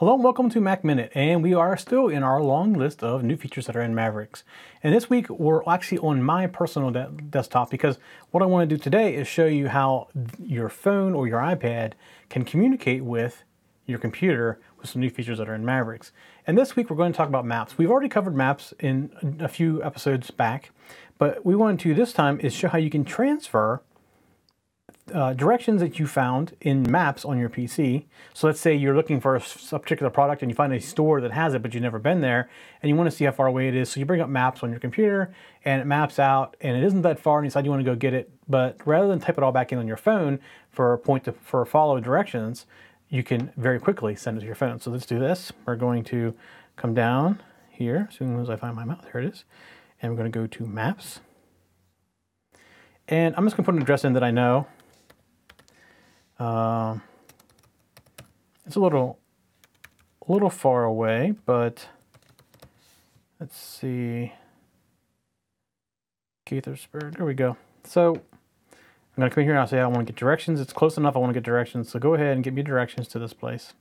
Hello and welcome to Mac Minute, and we are still in our long list of new features that are in Mavericks. And this week we're actually on my personal de- desktop because what I want to do today is show you how your phone or your iPad can communicate with your computer with some new features that are in Mavericks. And this week we're going to talk about maps. We've already covered maps in a few episodes back, but we wanted to this time is show how you can transfer uh, directions that you found in maps on your PC. So let's say you're looking for a, a, particular product and you find a store that has it, but you've never been there, and you want to see how far away it is. So you bring up maps on your computer, and it maps out, and it isn't that far, and you decide you want to go get it. But rather than type it all back in on your phone for a point to, for follow directions, you can very quickly send it to your phone. So let's do this. We're going to come down here as soon as I find my mouse. Here it is, and we're going to go to Maps. And I'm just going to put an address in that I know. Uh, it's a little, a little far away, but let's see. Gaithersburg, there we go. So I'm gonna come in here and I'll say I want to get directions. It's close enough, I want to get directions. So go ahead and give me directions to this place.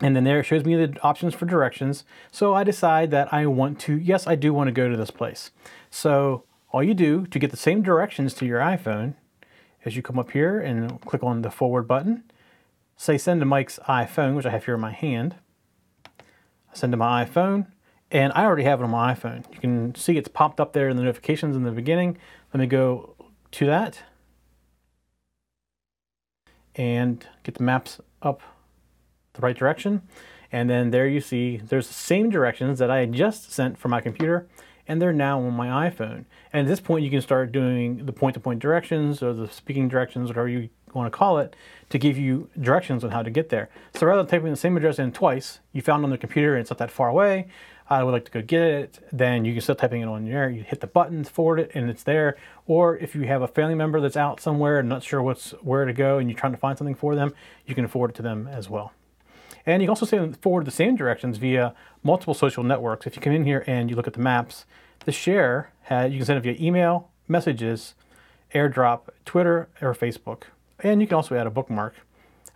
And then there it shows me the options for directions. So I decide that I want to, yes, I do want to go to this place. So all you do to get the same directions to your iPhone is you come up here and click on the forward button, say send to Mike's iPhone, which I have here in my hand. I send to my iPhone, and I already have it on my iPhone. You can see it's popped up there in the notifications in the beginning. Let me go to that and get the maps up the right direction. And then there you see there's the same directions that I just sent from my computer and they're now on my iPhone. And at this point, you can start doing the point to point directions or the speaking directions, whatever you want to call it, to give you directions on how to get there. So rather than typing the same address in twice, you found on the computer and it's not that far away, I would like to go get it, then you can start typing it on there. You hit the button, forward it, and it's there. Or if you have a family member that's out somewhere and not sure what's where to go and you're trying to find something for them, you can forward it to them as well. And you can also send forward the same directions via multiple social networks. If you come in here and you look at the maps, the share you can send it via email, messages, airdrop, Twitter, or Facebook. And you can also add a bookmark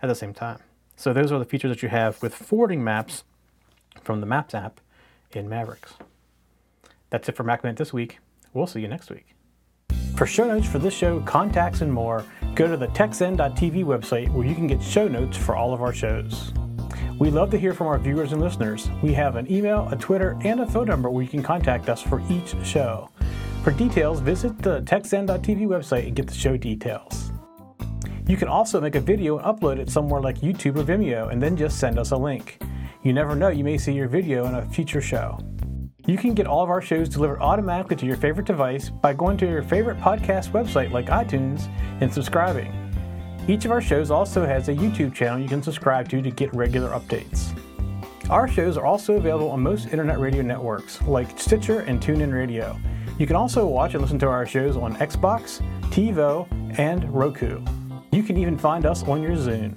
at the same time. So those are the features that you have with forwarding maps from the Maps app in Mavericks. That's it for MacMinute this week. We'll see you next week. For show notes for this show, contacts, and more, go to the techzen.tv website where you can get show notes for all of our shows. We love to hear from our viewers and listeners. We have an email, a Twitter, and a phone number where you can contact us for each show. For details, visit the techzen.tv website and get the show details. You can also make a video and upload it somewhere like YouTube or Vimeo and then just send us a link. You never know, you may see your video in a future show. You can get all of our shows delivered automatically to your favorite device by going to your favorite podcast website like iTunes and subscribing. Each of our shows also has a YouTube channel you can subscribe to to get regular updates. Our shows are also available on most internet radio networks like Stitcher and TuneIn Radio. You can also watch and listen to our shows on Xbox, TiVo, and Roku. You can even find us on your Zune.